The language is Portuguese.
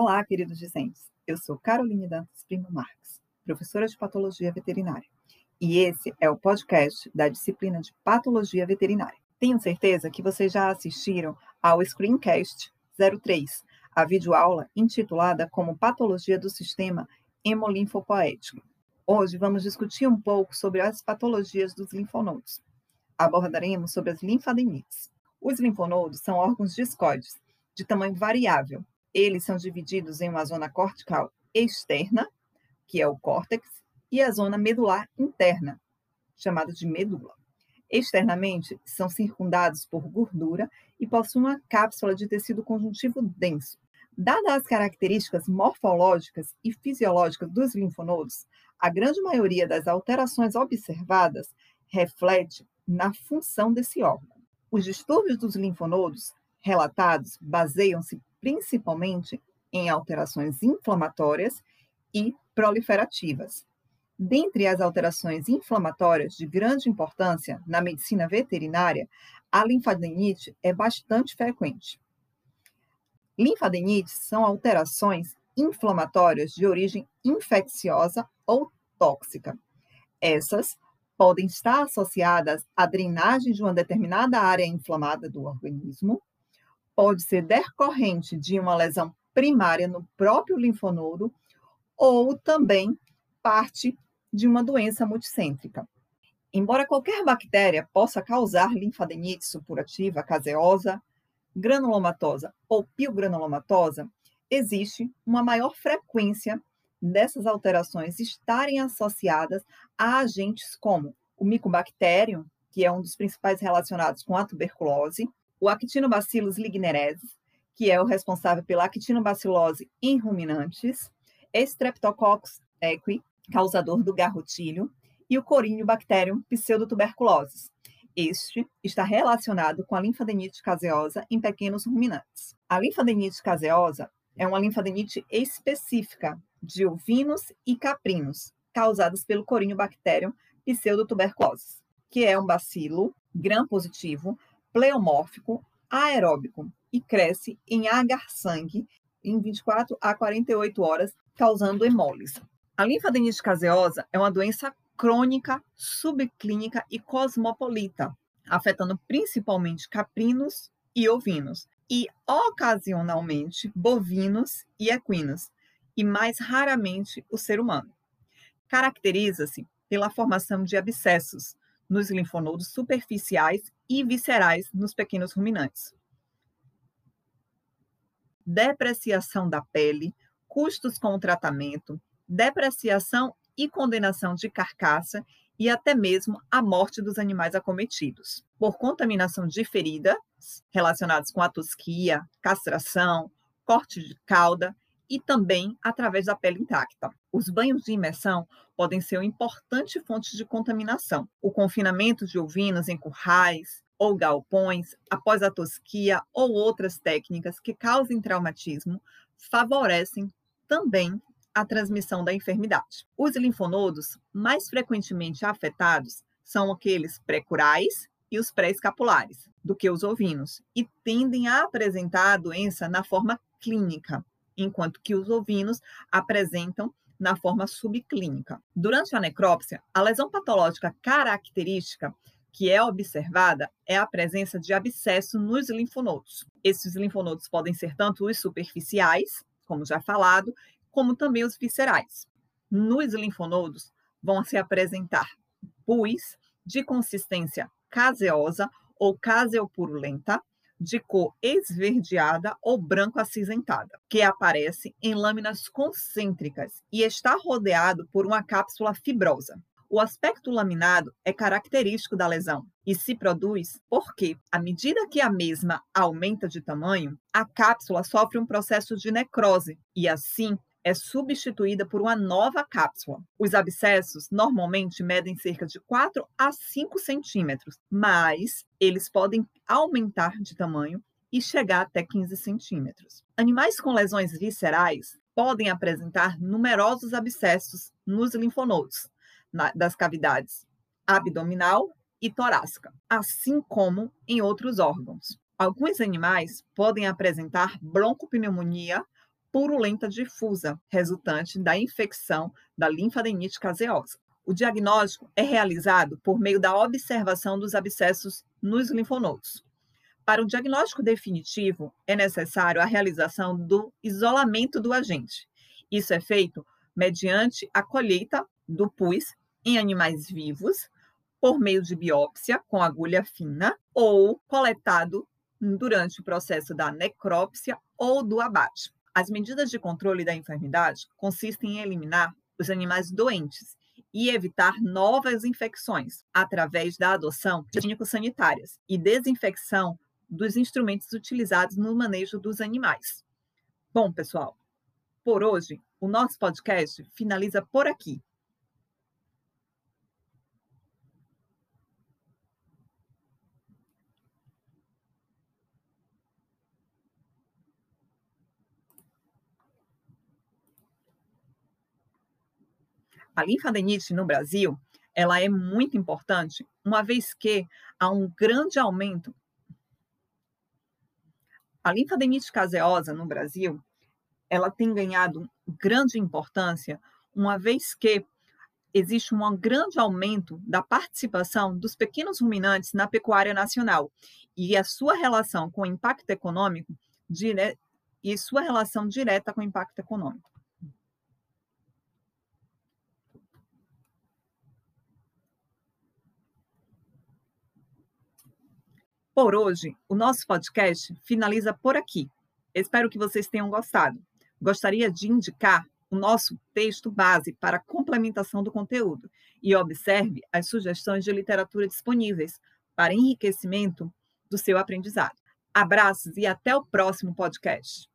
Olá, queridos discentes. Eu sou Caroline Dantas Primo Marques, professora de Patologia Veterinária. E esse é o podcast da disciplina de Patologia Veterinária. Tenho certeza que vocês já assistiram ao Screencast 03, a videoaula intitulada como Patologia do Sistema Hemolinfopoético. Hoje vamos discutir um pouco sobre as patologias dos linfonodos. Abordaremos sobre as linfadenites. Os linfonodos são órgãos discoides, de tamanho variável, eles são divididos em uma zona cortical externa, que é o córtex, e a zona medular interna, chamada de medula. Externamente, são circundados por gordura e possuem uma cápsula de tecido conjuntivo denso. Dadas as características morfológicas e fisiológicas dos linfonodos, a grande maioria das alterações observadas reflete na função desse órgão. Os distúrbios dos linfonodos relatados baseiam-se principalmente em alterações inflamatórias e proliferativas. Dentre as alterações inflamatórias de grande importância na medicina veterinária, a linfadenite é bastante frequente. Linfadenites são alterações inflamatórias de origem infecciosa ou tóxica. Essas podem estar associadas à drenagem de uma determinada área inflamada do organismo, pode ser decorrente de uma lesão primária no próprio linfonodo ou também parte de uma doença multicêntrica. Embora qualquer bactéria possa causar linfadenite supurativa, caseosa, granulomatosa ou piogranulomatosa, existe uma maior frequência dessas alterações estarem associadas a agentes como o micobacterium, que é um dos principais relacionados com a tuberculose, o Actinobacillus lignereses, que é o responsável pela actinobacilose em ruminantes, Streptococcus equi, causador do garrotilho, e o Corynebacterium pseudotuberculosis. Este está relacionado com a linfadenite caseosa em pequenos ruminantes. A linfadenite caseosa é uma linfadenite específica de ovinos e caprinos, causadas pelo Corynebacterium pseudotuberculosis, que é um bacilo gram-positivo pleomórfico, aeróbico e cresce em agar-sangue em 24 a 48 horas, causando hemólise. A linfadenite caseosa é uma doença crônica, subclínica e cosmopolita, afetando principalmente caprinos e ovinos, e ocasionalmente bovinos e equinos, e mais raramente o ser humano. Caracteriza-se pela formação de abscessos nos linfonodos superficiais e viscerais nos pequenos ruminantes. Depreciação da pele, custos com o tratamento, depreciação e condenação de carcaça e até mesmo a morte dos animais acometidos, por contaminação de feridas relacionadas com a tosquia, castração, corte de cauda e também através da pele intacta. Os banhos de imersão podem ser uma importante fonte de contaminação. O confinamento de ovinos em currais ou galpões após a tosquia ou outras técnicas que causem traumatismo favorecem também a transmissão da enfermidade. Os linfonodos mais frequentemente afetados são aqueles pré-curais e os pré-escapulares, do que os ovinos, e tendem a apresentar a doença na forma clínica, enquanto que os ovinos apresentam na forma subclínica. Durante a necrópsia, a lesão patológica característica que é observada é a presença de abscesso nos linfonodos. Esses linfonodos podem ser tanto os superficiais, como já falado, como também os viscerais. Nos linfonodos vão se apresentar pus de consistência caseosa ou caseopurulenta, de cor esverdeada ou branco acinzentada, que aparece em lâminas concêntricas e está rodeado por uma cápsula fibrosa. O aspecto laminado é característico da lesão e se produz porque, à medida que a mesma aumenta de tamanho, a cápsula sofre um processo de necrose e, assim, é substituída por uma nova cápsula. Os abscessos normalmente medem cerca de 4 a 5 centímetros, mas eles podem aumentar de tamanho e chegar até 15 centímetros. Animais com lesões viscerais podem apresentar numerosos abscessos nos linfonodos na, das cavidades abdominal e torácica, assim como em outros órgãos. Alguns animais podem apresentar broncopneumonia purulenta difusa, resultante da infecção da linfadenite caseosa. O diagnóstico é realizado por meio da observação dos abscessos nos linfonodos. Para o diagnóstico definitivo, é necessário a realização do isolamento do agente. Isso é feito mediante a colheita do pus em animais vivos, por meio de biópsia com agulha fina, ou coletado durante o processo da necrópsia ou do abate. As medidas de controle da enfermidade consistem em eliminar os animais doentes e evitar novas infecções através da adoção de técnicas sanitárias e desinfecção dos instrumentos utilizados no manejo dos animais. Bom, pessoal, por hoje o nosso podcast finaliza por aqui. A linfadenite no Brasil, ela é muito importante, uma vez que há um grande aumento. A linfadenite caseosa no Brasil, ela tem ganhado grande importância, uma vez que existe um grande aumento da participação dos pequenos ruminantes na pecuária nacional e a sua relação com o impacto econômico dire... e sua relação direta com o impacto econômico. Por hoje, o nosso podcast finaliza por aqui. Espero que vocês tenham gostado. Gostaria de indicar o nosso texto base para complementação do conteúdo e observe as sugestões de literatura disponíveis para enriquecimento do seu aprendizado. Abraços e até o próximo podcast.